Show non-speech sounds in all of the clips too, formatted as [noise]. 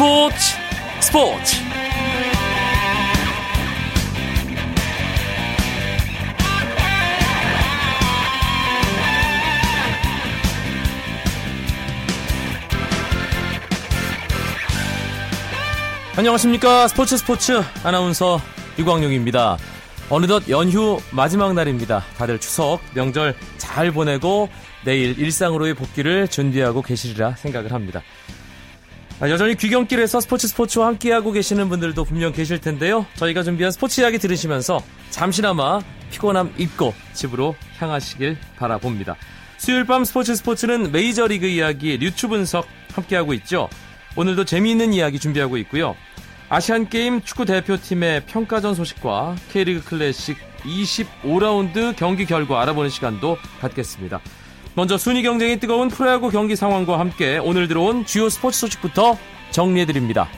스포츠 스포츠 안녕하십니까 스포츠 스포츠 아나운서 유광용입니다. 어느덧 연휴 마지막 날입니다. 다들 추석 명절 잘 보내고 내일 일상으로의 복귀를 준비하고 계시리라 생각을 합니다. 아, 여전히 귀경길에서 스포츠 스포츠와 함께하고 계시는 분들도 분명 계실 텐데요. 저희가 준비한 스포츠 이야기 들으시면서 잠시나마 피곤함 잊고 집으로 향하시길 바라봅니다. 수요일 밤 스포츠 스포츠는 메이저리그 이야기 뉴트 분석 함께하고 있죠. 오늘도 재미있는 이야기 준비하고 있고요. 아시안게임 축구 대표팀의 평가전 소식과 K리그 클래식 25라운드 경기 결과 알아보는 시간도 갖겠습니다. 먼저 순위 경쟁이 뜨거운 프로야구 경기 상황과 함께 오늘 들어온 주요 스포츠 소식부터 정리해드립니다.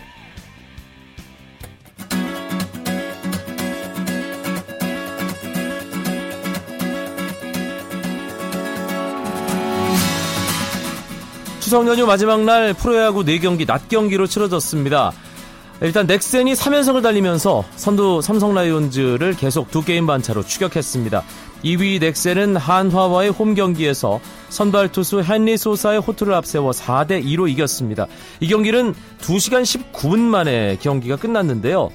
추석 연휴 마지막 날 프로야구 4경기 낮 경기로 치러졌습니다. 일단 넥센이 3연승을 달리면서 선두 삼성 라이온즈를 계속 두 게임 반차로 추격했습니다. 2위 넥센은 한화와의 홈 경기에서 선발 투수 헨리 소사의 호투를 앞세워 4대 2로 이겼습니다. 이 경기는 2시간 19분 만에 경기가 끝났는데요.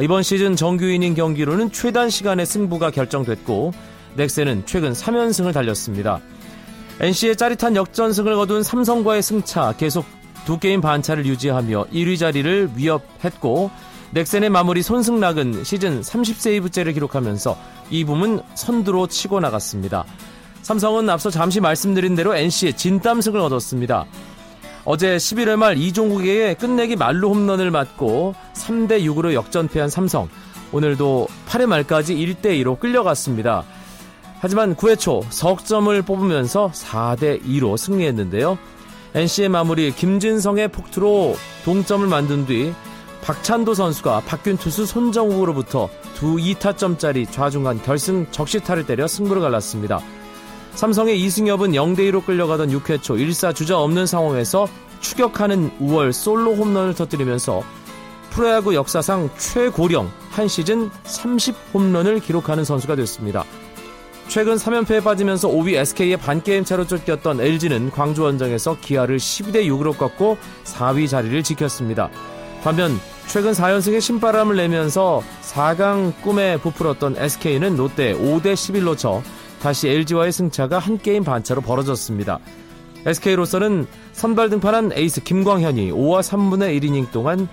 이번 시즌 정규 이닝 경기로는 최단 시간의 승부가 결정됐고 넥센은 최근 3연승을 달렸습니다. NC의 짜릿한 역전승을 거둔 삼성과의 승차 계속 두 게임 반차를 유지하며 1위 자리를 위협했고 넥센의 마무리 손승락은 시즌 30세이브째를 기록하면서 이 부문 선두로 치고 나갔습니다. 삼성은 앞서 잠시 말씀드린 대로 NC의 진땀승을 얻었습니다. 어제 11월 말 이종국에게 끝내기 말로 홈런을 맞고 3대 6으로 역전패한 삼성. 오늘도 8회 말까지 1대 2로 끌려갔습니다. 하지만 9회 초 석점을 뽑으면서 4대 2로 승리했는데요. NC의 마무리 김진성의 폭투로 동점을 만든 뒤 박찬도 선수가 박균 투수 손정욱으로부터 두 2타점짜리 좌중간 결승 적시타를 때려 승부를 갈랐습니다. 삼성의 이승엽은 0대2로 끌려가던 6회 초 1사 주자 없는 상황에서 추격하는 5월 솔로 홈런을 터뜨리면서 프로야구 역사상 최고령 한 시즌 30홈런을 기록하는 선수가 됐습니다. 최근 3연패에 빠지면서 5위 SK에 반게임 차로 쫓겼던 LG는 광주 원정에서 기아를 12대 6으로 꺾고 4위 자리를 지켰습니다. 반면 최근 4연승의 신바람을 내면서 4강 꿈에 부풀었던 SK는 롯데에 5대 11로 져 다시 LG와의 승차가 한 게임 반차로 벌어졌습니다. SK로서는 선발 등판한 에이스 김광현이 5와 3분의 1이닝 동안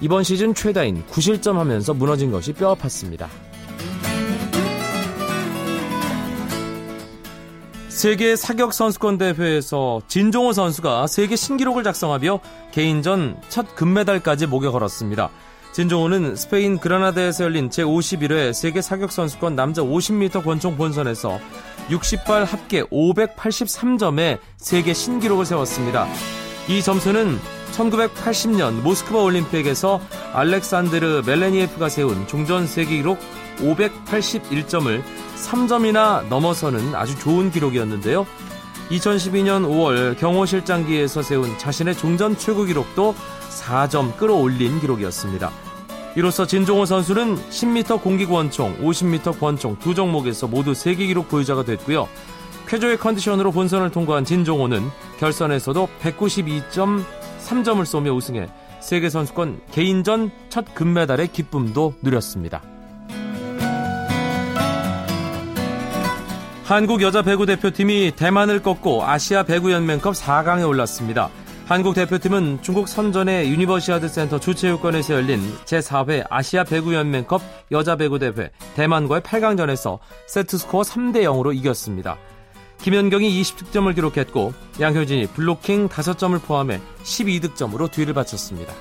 이번 시즌 최다인 9실점 하면서 무너진 것이 뼈아팠습니다. 세계 사격 선수권 대회에서 진종호 선수가 세계 신기록을 작성하며 개인전 첫 금메달까지 목에 걸었습니다. 진종호는 스페인 그라나다에서 열린 제51회 세계 사격 선수권 남자 50m 권총 본선에서 60발 합계 583점의 세계 신기록을 세웠습니다. 이 점수는 1980년 모스크바 올림픽에서 알렉산드르 멜레니에프가 세운 종전 세계 기록 581점을 3점이나 넘어서는 아주 좋은 기록이었는데요. 2012년 5월 경호실장기에서 세운 자신의 종전 최고 기록도 4점 끌어올린 기록이었습니다. 이로써 진종호 선수는 10m 공기 권총, 50m 권총 두 종목에서 모두 세계 기록 보유자가 됐고요. 쾌조의 컨디션으로 본선을 통과한 진종호는 결선에서도 192.3점을 쏘며 우승해 세계 선수권 개인전 첫 금메달의 기쁨도 누렸습니다. 한국 여자 배구 대표팀이 대만을 꺾고 아시아 배구연맹컵 4강에 올랐습니다. 한국 대표팀은 중국 선전의 유니버시아드 센터 주체육관에서 열린 제4회 아시아 배구연맹컵 여자 배구 대회 대만과의 8강전에서 세트스코어 3대 0으로 이겼습니다. 김연경이 20득점을 기록했고 양효진이 블로킹 5점을 포함해 12득점으로 뒤를 바쳤습니다.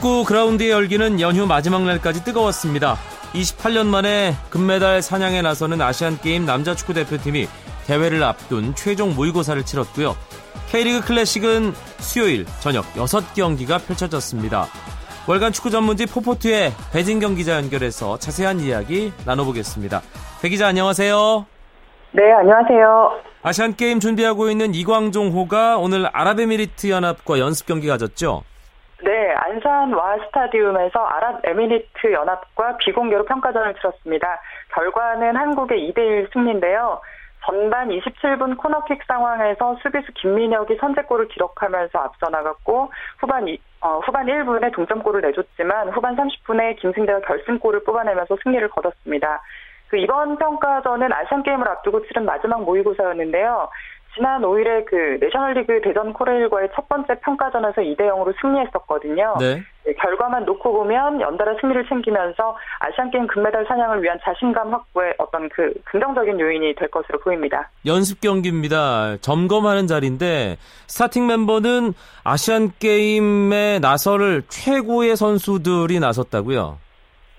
축구 그라운드의 열기는 연휴 마지막 날까지 뜨거웠습니다. 28년 만에 금메달 사냥에 나서는 아시안게임 남자 축구 대표팀이 대회를 앞둔 최종 모의고사를 치렀고요. K리그 클래식은 수요일 저녁 6경기가 펼쳐졌습니다. 월간 축구 전문지 포포트의 배진경 기자 연결해서 자세한 이야기 나눠보겠습니다. 배 기자 안녕하세요. 네, 안녕하세요. 아시안게임 준비하고 있는 이광종호가 오늘 아랍에미리트 연합과 연습 경기 가졌죠? 네, 안산 와 스타디움에서 아랍 에미리트 연합과 비공개로 평가전을 치렀습니다. 결과는 한국의 2대1 승리인데요. 전반 27분 코너킥 상황에서 수비수 김민혁이 선제골을 기록하면서 앞서 나갔고 후반 어, 후반 1분에 동점골을 내줬지만 후반 30분에 김승대가 결승골을 뽑아내면서 승리를 거뒀습니다. 그 이번 평가전은 아시안 게임을 앞두고 치른 마지막 모의고사였는데요. 지난 5일에 그 내셔널리그 대전 코레일과의 첫 번째 평가전에서 2대 0으로 승리했었거든요. 네. 네. 결과만 놓고 보면 연달아 승리를 챙기면서 아시안 게임 금메달 사냥을 위한 자신감 확보에 어떤 그 긍정적인 요인이 될 것으로 보입니다. 연습 경기입니다. 점검하는 자리인데 스타팅 멤버는 아시안 게임에 나설 최고의 선수들이 나섰다고요.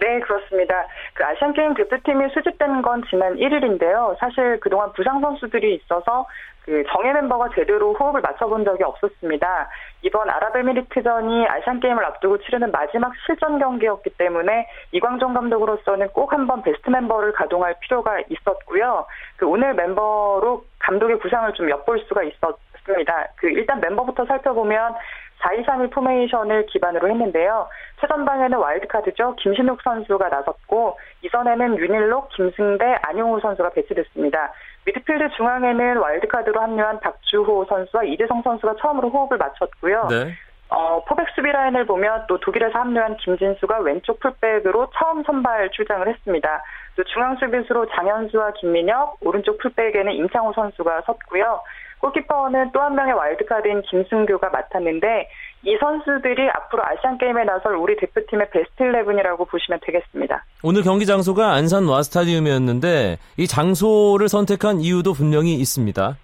네, 그렇습니다. 그 아시안게임 대표팀이 수집된 건 지난 1일인데요. 사실 그동안 부상 선수들이 있어서 그 정예 멤버가 제대로 호흡을 맞춰본 적이 없었습니다. 이번 아랍에미리트전이 아시안 게임을 앞두고 치르는 마지막 실전 경기였기 때문에 이광종 감독으로서는 꼭 한번 베스트 멤버를 가동할 필요가 있었고요. 그 오늘 멤버로 감독의 구상을 좀 엿볼 수가 있었습니다. 그 일단 멤버부터 살펴보면 4-2-3-1 포메이션을 기반으로 했는데요. 최전방에는 와일드카드죠. 김신욱 선수가 나섰고 이전에는 윤일록, 김승대, 안용우 선수가 배치됐습니다. 미드필드 중앙에는 와일드카드로 합류한 박주호 선수와 이재성 선수가 처음으로 호흡을 맞췄고요. 네. 어, 포백 수비 라인을 보면 또 독일에서 합류한 김진수가 왼쪽 풀백으로 처음 선발 출장을 했습니다. 또 중앙 수비수로 장현수와 김민혁, 오른쪽 풀백에는 임창우 선수가 섰고요. 골키퍼는 또 한 명의 와일드카드인 김승규가 맡았는데 이 선수들이 앞으로 아시안 게임에 나설 우리 대표팀의 베스트 11이라고 보시면 되겠습니다. 오늘 경기 장소가 안산 와 스타디움이었는데 이 장소를 선택한 이유도 분명히 있습니다.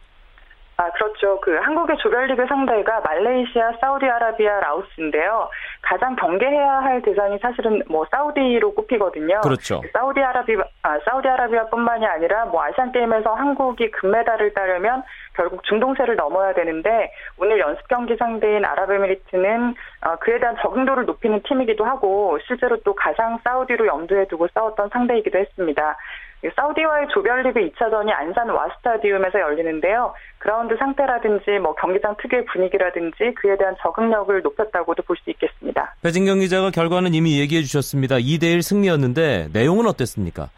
아, 그렇죠. 그 한국의 조별리그 상대가 말레이시아, 사우디아라비아, 라오스인데요. 가장 경계해야 할 대상이 사실은 뭐 사우디로 꼽히거든요. 그렇죠. 사우디아라비아, 아, 사우디아라비아뿐만이 아니라 뭐 아시안 게임에서 한국이 금메달을 따려면 결국 중동세를 넘어야 되는데 오늘 연습 경기 상대인 아랍에미리트는 어, 그에 대한 적응도를 높이는 팀이기도 하고 실제로 또 가상 사우디로 염두에 두고 싸웠던 상대이기도 했습니다. 사우디와의 조별리그 2차전이 안산 와스타디움에서 열리는데요. 그라운드 상태라든지 뭐 경기장 특유의 분위기라든지 그에 대한 적응력을 높였다고도 볼 수 있겠습니다. 배진경 기자가 결과는 이미 얘기해 주셨습니다. 2대1 승리였는데 내용은 어땠습니까?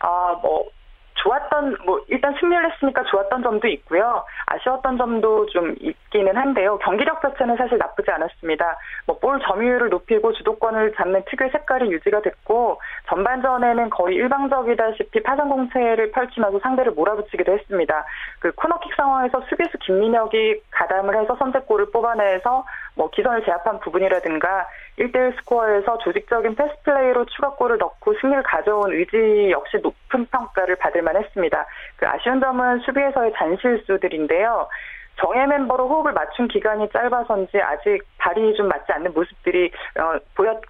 아, 뭐 좋았던 뭐 일단 승리를 했으니까 좋았던 점도 있고요. 아쉬웠던 점도 좀 있기는 한데요. 경기력 자체는 사실 나쁘지 않았습니다. 뭐 볼 점유율을 높이고 주도권을 잡는 특유의 색깔이 유지가 됐고 전반전에는 거의 일방적이다시피 파상 공세를 펼치면서 상대를 몰아붙이기도 했습니다. 그 코너킥 상황에서 수비수 김민혁이 가담을 해서 선제골을 뽑아내서 뭐 기선을 제압한 부분이라든가 1대1 스코어에서 조직적인 패스 플레이로 추가골을 넣고 승리를 가져온 의지 역시 높은 평가를 받을 만했습니다. 그 아쉬운 점은 수비에서의 잔실수들인데요. 정예 멤버로 호흡을 맞춘 기간이 짧아서인지 아직 발이 좀 맞지 않는 모습들이 어, 보였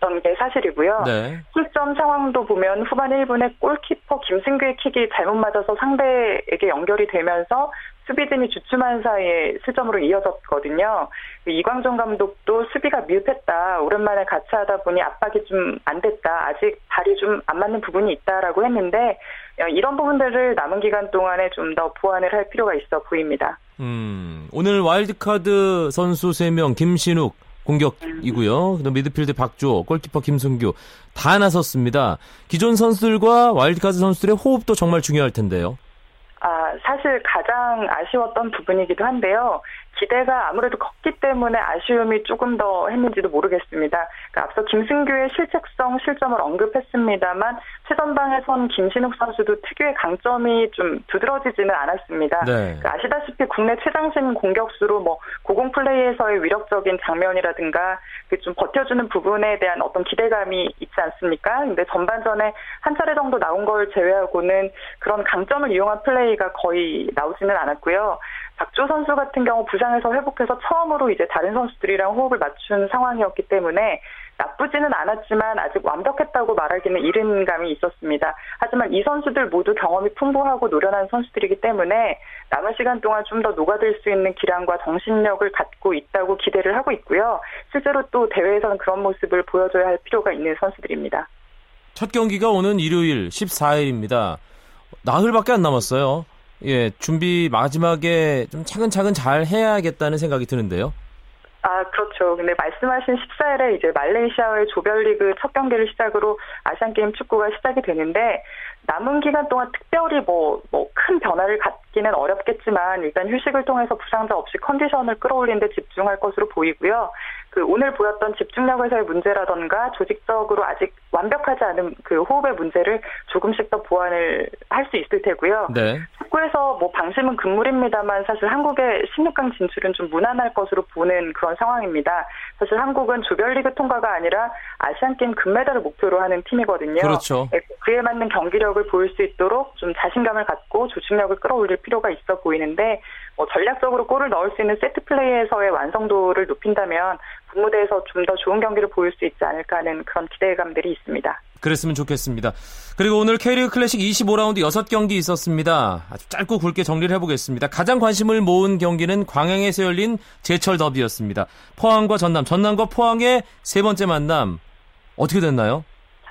던 게 사실이고요. 네. 실점 상황도 보면 후반 1분에 골키퍼 김승규의 킥이 잘못 맞아서 상대에게 연결이 되면서 수비진이 주춤한 사이에 실점으로 이어졌거든요. 이광종 감독도 수비가 미흡했다. 오랜만에 같이 하다 보니 압박이 좀 안 됐다. 아직 발이 좀 안 맞는 부분이 있다라고 했는데 어, 이런 부분들을 남은 기간 동안에 좀 더 보완을 할 필요가 있어 보입니다. 음, 오늘 와일드카드 선수 3명 김신욱 공격이고요. 그다음 미드필드 박주호, 골키퍼 김승규 다 나섰습니다. 기존 선수들과 와일드카드 선수들의 호흡도 정말 중요할 텐데요. 아, 사실 가장 아쉬웠던 부분이기도 한데요. 기대가 아무래도 컸기 때문에 아쉬움이 조금 더 했는지도 모르겠습니다. 그러니까 앞서 김승규의 실책성 실점을 언급했습니다만 최전방에 선 김신욱 선수도 특유의 강점이 좀 두드러지지는 않았습니다. 네. 그러니까 아시다시피 국내 최장신 공격수로 뭐 고공 플레이에서의 위력적인 장면이라든가 그 좀 버텨주는 부분에 대한 어떤 기대감이 있지 않습니까? 근데 전반전에 한 차례 정도 나온 걸 제외하고는 그런 강점을 이용한 플레이가 거의 나오지는 않았고요. 박조 선수 같은 경우 부상에서 회복해서 처음으로 이제 다른 선수들이랑 호흡을 맞춘 상황이었기 때문에 나쁘지는 않았지만 아직 완벽했다고 말하기는 이른 감이 있었습니다. 하지만 이 선수들 모두 경험이 풍부하고 노련한 선수들이기 때문에 남은 시간 동안 좀 더 녹아들 수 있는 기량과 정신력을 갖고 있다고 기대를 하고 있고요. 실제로 또 대회에서는 그런 모습을 보여줘야 할 필요가 있는 선수들입니다. 첫 경기가 오는 일요일 14일입니다. 나흘밖에 안 남았어요. 예, 준비 마지막에 좀 차근차근 잘 해야겠다는 생각이 드는데요. 아, 그렇죠. 근데 말씀하신 14일에 이제 말레이시아의 조별리그 첫 경기를 시작으로 아시안게임 축구가 시작이 되는데, 남은 기간 동안 특별히 뭐, 뭐, 큰 변화를 갖기는 어렵겠지만, 일단 휴식을 통해서 부상자 없이 컨디션을 끌어올리는 데 집중할 것으로 보이고요. 그 오늘 보였던 집중력에서의 문제라던가 조직적으로 아직 완벽하지 않은 그 호흡의 문제를 조금씩 더 보완을 할 수 있을 테고요. 네. 축구에서 뭐 방심은 금물입니다만 사실 한국의 16강 진출은 좀 무난할 것으로 보는 그런 상황입니다. 사실 한국은 조별리그 통과가 아니라 아시안게임 금메달을 목표로 하는 팀이거든요. 그렇죠. 예, 그에 맞는 경기력을 보일 수 있도록 좀 자신감을 갖고 조직력을 끌어올릴 필요가 있어 보이는데 뭐 전략적으로 골을 넣을 수 있는 세트 플레이에서의 완성도를 높인다면 분무대에서 좀 더 좋은 경기를 보일 수 있지 않을까 하는 그런 기대감들이 있습니다. 그랬으면 좋겠습니다. 그리고 오늘 K리그 클래식 25라운드 6경기 있었습니다. 아주 짧고 굵게 정리를 해보겠습니다. 가장 관심을 모은 경기는 광양에서 열린 제철 더비였습니다. 포항과 전남, 전남과 포항의 세 번째 만남 어떻게 됐나요?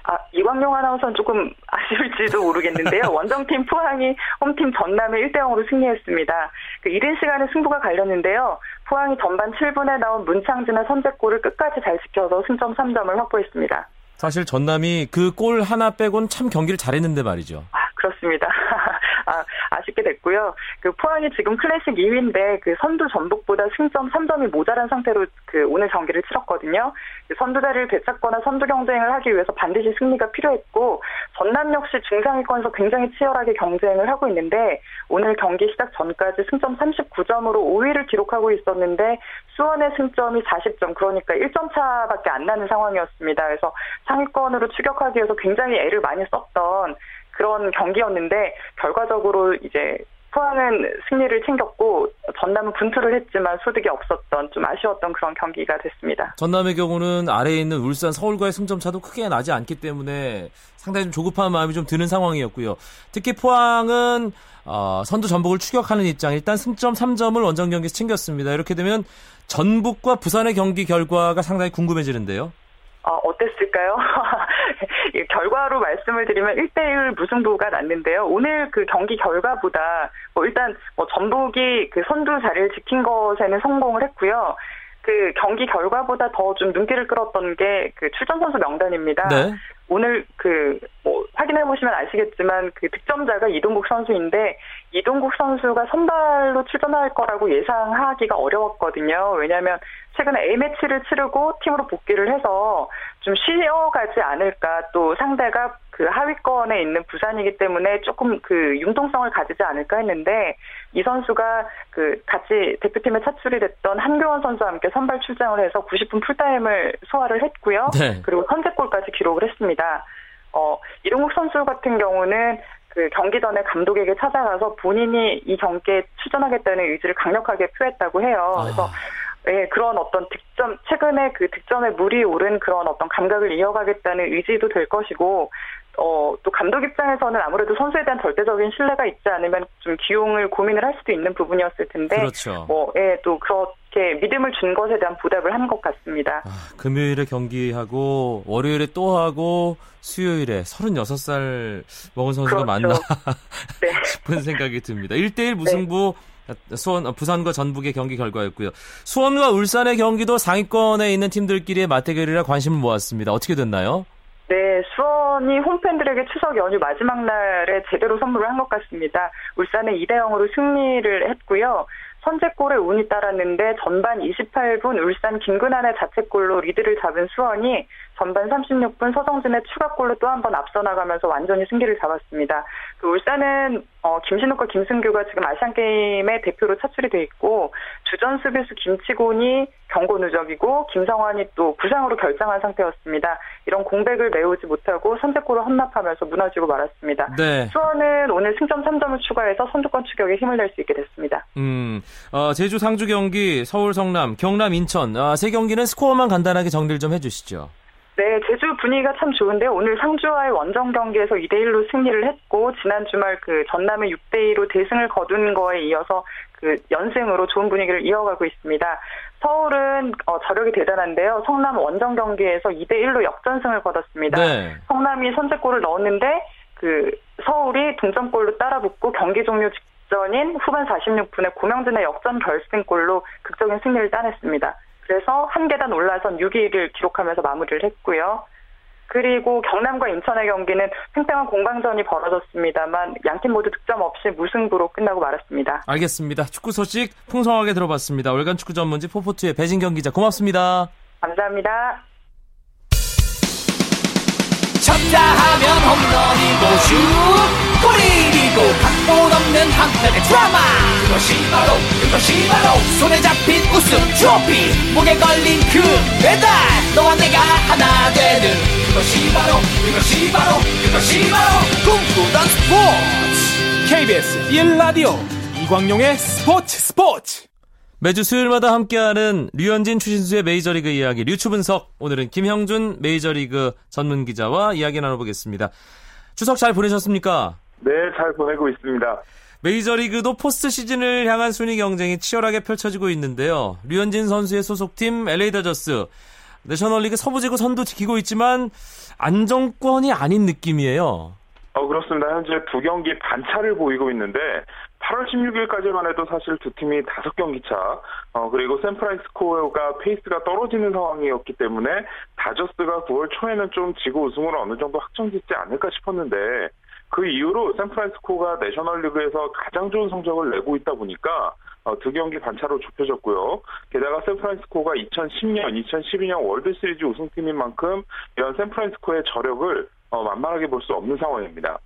아, 이광용 아나운서는 조금 아쉬울지도 모르겠는데요. [laughs] 원정팀 포항이 홈팀 전남에 1대 0으로 승리했습니다. 그 이른 시간에 승부가 갈렸는데요. 포항이 전반 7분에 나온 문창진의 선제골을 끝까지 잘 지켜서 승점 3점을 확보했습니다. 사실 전남이 그 골 하나 빼곤 참 경기를 잘했는데 말이죠. 아, 그렇습니다. [laughs] 아, 아쉽게 됐고요. 그 포항이 지금 클래식 2위인데 그 선두 전북보다 승점 3점이 모자란 상태로 그 오늘 경기를 치렀거든요. 그 선두 자리를 되찾거나 선두 경쟁을 하기 위해서 반드시 승리가 필요했고 전남 역시 중상위권에서 굉장히 치열하게 경쟁을 하고 있는데 오늘 경기 시작 전까지 승점 39점으로 5위를 기록하고 있었는데 수원의 승점이 40점 그러니까 1점 차밖에 안 나는 상황이었습니다. 그래서 상위권으로 추격하기 위해서 굉장히 애를 많이 썼던 그런 경기였는데 결과적으로 이제 포항은 승리를 챙겼고 전남은 분투를 했지만 소득이 없었던 좀 아쉬웠던 그런 경기가 됐습니다. 전남의 경우는 아래에 있는 울산 서울과의 승점 차도 크게 나지 않기 때문에 상당히 좀 조급한 마음이 좀 드는 상황이었고요. 특히 포항은 어, 선두 전북을 추격하는 입장 일단 승점 3점을 원정 경기에서 챙겼습니다. 이렇게 되면 전북과 부산의 경기 결과가 상당히 궁금해지는데요. 어, 어땠을까요? [laughs] 결과로 말씀을 드리면 1대1 무승부가 났는데요. 오늘 그 경기 결과보다 뭐 일단 뭐 전북이 그 선두 자리를 지킨 것에는 성공을 했고요. 그 경기 결과보다 더 좀 눈길을 끌었던 게 그 출전 선수 명단입니다. 네. 오늘 그 뭐 확인해 보시면 아시겠지만 그 득점자가 이동국 선수인데 이동국 선수가 선발로 출전할 거라고 예상하기가 어려웠거든요. 왜냐하면 최근에 A 매치를 치르고 팀으로 복귀를 해서 좀 쉬어가지 않을까 또 상대가 그 하위권에 있는 부산이기 때문에 조금 그 융통성을 가지지 않을까 했는데 이 선수가 그 같이 대표팀에 차출이 됐던 한교원 선수와 함께 선발 출장을 해서 90분 풀타임을 소화를 했고요. 네. 그리고 선제골까지 기록을 했습니다. 어, 이동국 선수 같은 경우는 그 경기 전에 감독에게 찾아가서 본인이 이 경기에 출전하겠다는 의지를 강력하게 표했다고 해요. 그래서 아. 예, 그런 어떤 득점, 최근에 그 득점에 물이 오른 그런 어떤 감각을 이어가겠다는 의지도 될 것이고, 어, 또 감독 입장에서는 아무래도 선수에 대한 절대적인 신뢰가 있지 않으면 좀 기용을 고민을 할 수도 있는 부분이었을 텐데, 그렇죠. 뭐, 예, 또 그렇게 믿음을 준 것에 대한 보답을 한 것 같습니다. 아, 금요일에 경기하고 월요일에 또 하고 수요일에 36살 먹은 선수가 그렇죠. 맞나 네. [laughs] 싶은 생각이 듭니다. 1대1 무승부 수원 어, 부산과 전북의 경기 결과였고요. 수원과 울산의 경기도 상위권에 있는 팀들끼리의 맞대결이라 관심을 모았습니다. 어떻게 됐나요? 네, 수원이 홈팬들에게 추석 연휴 마지막 날에 제대로 선물을 한 것 같습니다. 울산에 2대 0으로 승리를 했고요. 선제골에 운이 따랐는데 전반 28분 울산 김근환의 자책골로 리드를 잡은 수원이 전반 36분 서정진의 추가골로 또 한 번 앞서 나가면서 완전히 승기를 잡았습니다. 그 울산은 어, 김신욱과 김승규가 지금 아시안 게임의 대표로 차출이 돼 있고 주전 수비수 김치곤이 경고 누적이고 김성환이 또 부상으로 결장한 상태였습니다. 이런 공백을 메우지 못하고 선제골을 헌납하면서 무너지고 말았습니다. 네. 수원은 오늘 승점 3점을 추가해서 선두권 추격에 힘을 낼 수 있게 됐습니다. 음, 어, 제주 상주 경기, 서울 성남, 경남 인천 아, 세 경기는 스코어만 간단하게 정리를 좀 해주시죠. 네, 제주 분위기가 참 좋은데요. 오늘 상주와의 원정 경기에서 2대 1로 승리를 했고 지난 주말 그 전남의 6대 2로 대승을 거둔 거에 이어서 그 연승으로 좋은 분위기를 이어가고 있습니다. 서울은 어, 저력이 대단한데요. 성남 원정 경기에서 2대 1로 역전승을 거뒀습니다. 네. 성남이 선제골을 넣었는데 그 서울이 동점골로 따라붙고 경기 종료 직 전인 후반 46분에 고명진의 역전 결승골로 극적인 승리를 따냈습니다. 그래서 한 계단 올라선 6위를 기록하면서 마무리를 했고요. 그리고 경남과 인천의 경기는 팽팽한 공방전이 벌어졌습니다만 양팀 모두 득점 없이 무승부로 끝나고 말았습니다. 알겠습니다. 축구 소식 풍성하게 들어봤습니다. 월간 축구 전문지 포포트의 배진경 기자 고맙습니다. 감사합니다. 쳤다 하면 홈런이고 슛 없는 한편의 드라마 그것이 바로 그것이 바로 손에 잡힌 우승 트로피 목에 걸린 그 배달 너와 내가 하나 되는 그것이 바로 그것이 바로 그것이 바로 꿈꾸던 스포츠 KBS 1라디오 이광용의 스포츠 스포츠 매주 수요일마다 함께하는 류현진 추신수의 메이저리그 이야기 류추 분석 오늘은 김형준 메이저리그 전문 기자와 이야기 나눠보겠습니다. 추석 잘 보내셨습니까? 네, 잘 보내고 있습니다. 메이저리그도 포스트 시즌을 향한 순위 경쟁이 치열하게 펼쳐지고 있는데요. 류현진 선수의 소속팀 LA 다저스 내셔널리그 서부지구 선두 지키고 있지만 안정권이 아닌 느낌이에요. 어, 그렇습니다. 현재 두 경기 반차를 보이고 있는데 8월 16일까지만 해도 사실 두 팀이 다섯 경기 차, 어, 그리고 샌프란시스코가 페이스가 떨어지는 상황이었기 때문에 다저스가 9월 초에는 좀 지구 우승으로 어느 정도 확정짓지 않을까 싶었는데 그 이후로 샌프란시스코가 내셔널리그에서 가장 좋은 성적을 내고 있다 보니까 어, 두 경기 반차로 좁혀졌고요. 게다가 샌프란시스코가 2010년, 2012년 월드시리즈 우승팀인 만큼 이런 샌프란시스코의 저력을 어, 만만하게 볼 수 없는 상황입니다.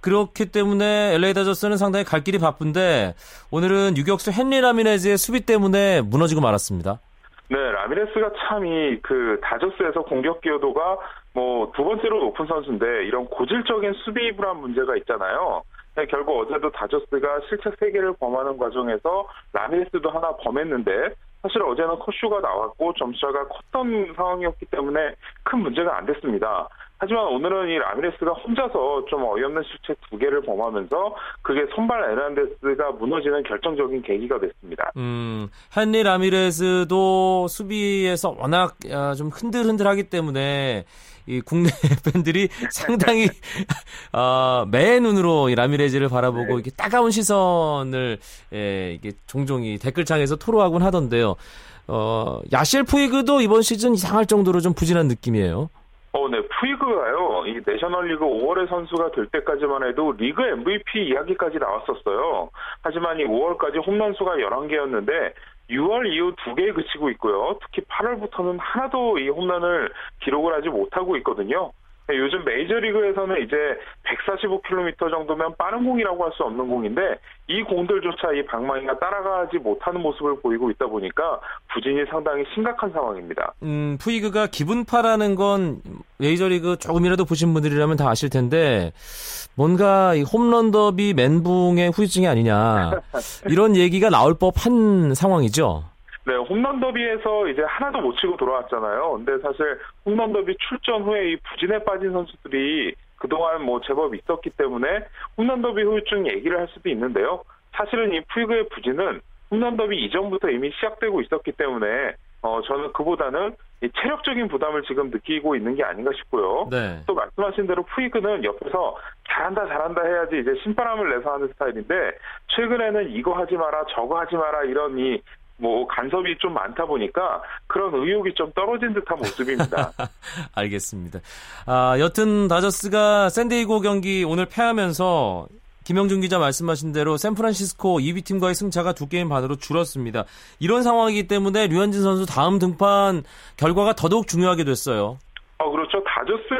그렇기 때문에 LA 다저스는 상당히 갈 길이 바쁜데 오늘은 유격수 헨리 라미네즈의 수비 때문에 무너지고 말았습니다. 네, 라미레스가 참 이 그 다저스에서 공격 기여도가 뭐 두 번째로 높은 선수인데 이런 고질적인 수비 불안 문제가 있잖아요. 네, 결국 어제도 다저스가 실책 3개를 범하는 과정에서 라미레스도 하나 범했는데 사실 어제는 커슈가 나왔고 점수차가 컸던 상황이었기 때문에 큰 문제가 안 됐습니다. 하지만 오늘은 이 라미레스가 혼자서 좀 어이없는 실책 두 개를 범하면서 그게 선발 에란데스가 무너지는 결정적인 계기가 됐습니다. 음, 헨리 라미레스도 수비에서 워낙 아, 좀 흔들흔들하기 때문에 이 국내 [laughs] 팬들이 상당히 어, 매 눈으로 이 라미레즈를 바라보고 네. 이렇게 따가운 시선을 예, 이게 종종 이 댓글창에서 토로하곤 하던데요. 어, 야실 푸이그도 이번 시즌 이상할 정도로 좀 부진한 느낌이에요. 어, 네. 푸이그가요. 이 내셔널리그 5월의 선수가 될 때까지만 해도 리그 MVP 이야기까지 나왔었어요. 하지만 이 5월까지 홈런 수가 11개였는데 6월 이후 2개에 그치고 있고요. 특히 8월부터는 하나도 이 홈런을 기록을 하지 못하고 있거든요. 네, 요즘 메이저리그에서는 이제 145km 정도면 빠른 공이라고 할 수 없는 공인데 이 공들조차 이 방망이가 따라가지 못하는 모습을 보이고 있다 보니까 부진이 상당히 심각한 상황입니다. 음, 푸이그가 기분파라는 건 메이저리그 조금이라도 보신 분들이라면 다 아실 텐데 뭔가 이 홈런 더비 멘붕의 후유증이 아니냐 [laughs] 이런 얘기가 나올 법한 상황이죠. 네, 홈런 더비에서 이제 하나도 못 치고 돌아왔잖아요. 근데 사실 홈런 더비 출전 후에 이 부진에 빠진 선수들이 그동안 뭐 제법 있었기 때문에 홈런 더비 후유증 얘기를 할 수도 있는데요. 사실은 이 푸이그의 부진은 홈런 더비 이전부터 이미 시작되고 있었기 때문에 어 저는 그보다는 이 체력적인 부담을 지금 느끼고 있는 게 아닌가 싶고요. 네. 또 말씀하신 대로 푸이그는 옆에서 잘한다 잘한다 해야지 이제 신바람을 내서 하는 스타일인데 최근에는 이거 하지 마라 저거 하지 마라 이런 이 뭐 간섭이 좀 많다 보니까 그런 의욕이 좀 떨어진 듯한 모습입니다. [laughs] 알겠습니다. 아, 여튼 다저스가 샌디에이고 경기 오늘 패하면서 김영준 기자 말씀하신 대로 샌프란시스코 2위 팀과의 승차가 두 게임 반으로 줄었습니다. 이런 상황이기 때문에 류현진 선수 다음 등판 결과가 더더욱 중요하게 됐어요.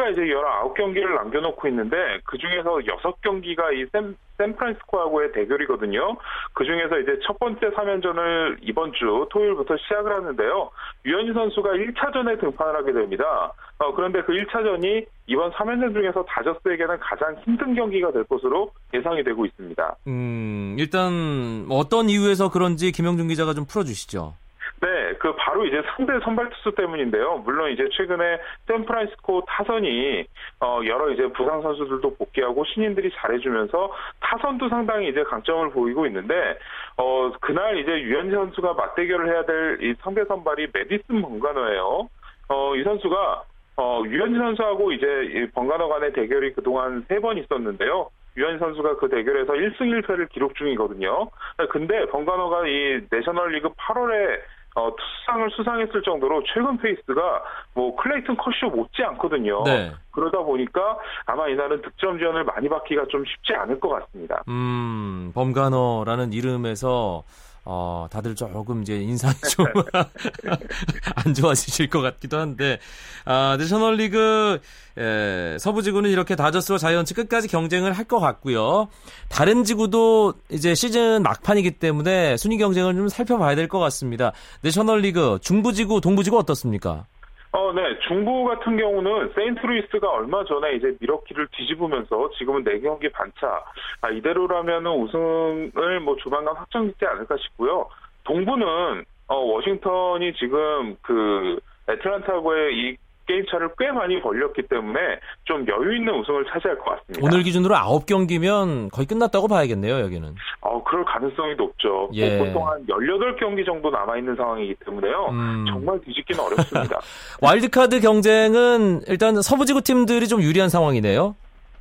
다저스가 이제 19경기를 남겨놓고 있는데, 그 중에서 6경기가 이 샌, 샌프란시스코하고의 대결이거든요. 그 중에서 이제 첫 번째 3연전을 이번 주 토요일부터 시작을 하는데요. 유현진 선수가 1차전에 등판을 하게 됩니다. 어, 그런데 그 1차전이 이번 3연전 중에서 다저스에게는 가장 힘든 경기가 될 것으로 예상이 되고 있습니다. 음, 일단 어떤 이유에서 그런지 김영준 기자가 좀 풀어주시죠. 네, 그 바로 이제 상대 선발 투수 때문인데요. 물론 이제 최근에 샌프란시스코 타선이 어 여러 이제 부상 선수들도 복귀하고 신인들이 잘해주면서 타선도 상당히 이제 강점을 보이고 있는데 어 그날 이제 유현진 선수가 맞대결을 해야 될 이 상대 선발이 메디슨 번가너예요. 어 이 선수가 어 유현진 선수하고 이제 이 번가너 간의 대결이 그동안 세 번 있었는데요. 유현 선수가 그 대결에서 1승 1패를 기록 중이거든요. 근데 번가너가 이 내셔널리그 8월에 어, 투수상을 수상했을 정도로 최근 페이스가 뭐 클레이튼 커쇼 못지 않거든요. 네. 그러다 보니까 아마 이날은 득점 지원을 많이 받기가 좀 쉽지 않을 것 같습니다. 음, 범가너라는 이름에서 어, 다들 조금 이제 인상이 [laughs] 좀 안 좋아지실 것 같기도 한데, 아, 내셔널리그 에, 서부지구는 이렇게 다저스와 자이언츠 끝까지 경쟁을 할 것 같고요. 다른 지구도 이제 시즌 막판이기 때문에 순위 경쟁을 좀 살펴봐야 될 것 같습니다. 내셔널리그 중부지구, 동부지구 어떻습니까? 어, 네. 중부 같은 경우는 세인트루이스가 얼마 전에 이제 밀워키를 뒤집으면서 지금은 4경기 반차. 아, 이대로라면 우승을 뭐 조만간 확정짓지 않을까 싶고요. 동부는 어, 워싱턴이 지금 그 애틀란타하고의 이 게임 차를 꽤 많이 벌렸기 때문에 좀 여유 있는 우승을 차지할 것 같습니다. 오늘 기준으로 9경기면 거의 끝났다고 봐야겠네요, 여기는. 어, 그럴 가능성이 높죠. 예. 뭐 보통 한 18경기 정도 남아있는 상황이기 때문에요. 음. 정말 뒤집기는 어렵습니다. [laughs] 와일드카드 경쟁은 일단 서부지구 팀들이 좀 유리한 상황이네요.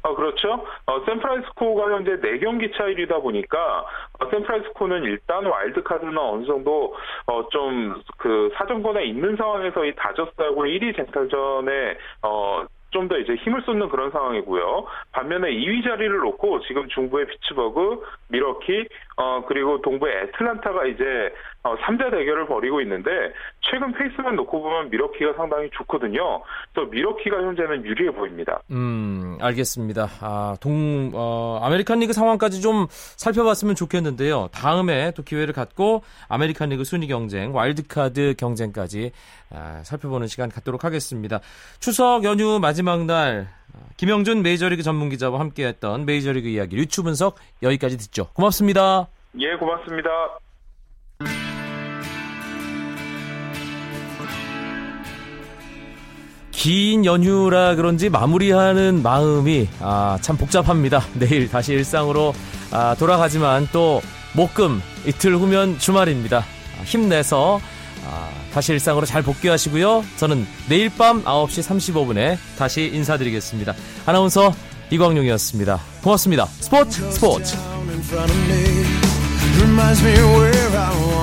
어, 그렇죠. 어, 샌프란시스코가 현재 4경기 차이다 보니까, 어, 샌프란시스코는 일단 와일드카드는 어느 정도, 어, 좀, 그, 사정권에 있는 상황에서 이 다저스하고 1위 쟁탈전에, 어, 좀더 이제 힘을 쏟는 그런 상황이고요. 반면에 2위 자리를 놓고 지금 중부의 피츠버그, 밀워키, 어, 그리고 동부의 애틀란타가 이제, 어, 3자 대결을 벌이고 있는데, 최근 페이스만 놓고 보면 밀워키가 상당히 좋거든요. 또 밀워키가 현재는 유리해 보입니다. 음, 알겠습니다. 아, 동, 어, 아메리칸 리그 상황까지 좀 살펴봤으면 좋겠는데요. 다음에 또 기회를 갖고 아메리칸 리그 순위 경쟁, 와일드카드 경쟁까지 아, 살펴보는 시간 갖도록 하겠습니다. 추석 연휴 마지막 날, 아, 김영준 메이저리그 전문 기자와 함께 했던 메이저리그 이야기 유추 분석 여기까지 듣죠. 고맙습니다. 예, 고맙습니다. 긴 연휴라 그런지 마무리하는 마음이 아, 참 복잡합니다. [laughs] 내일 다시 일상으로 아, 돌아가지만 또 목금 이틀 후면 주말입니다. 아, 힘내서 아, 다시 일상으로 잘 복귀하시고요. 저는 내일 밤 9시 35분에 다시 인사드리겠습니다. 아나운서 이광용이었습니다. 고맙습니다. 스포츠 스포츠. Reminds me where I was.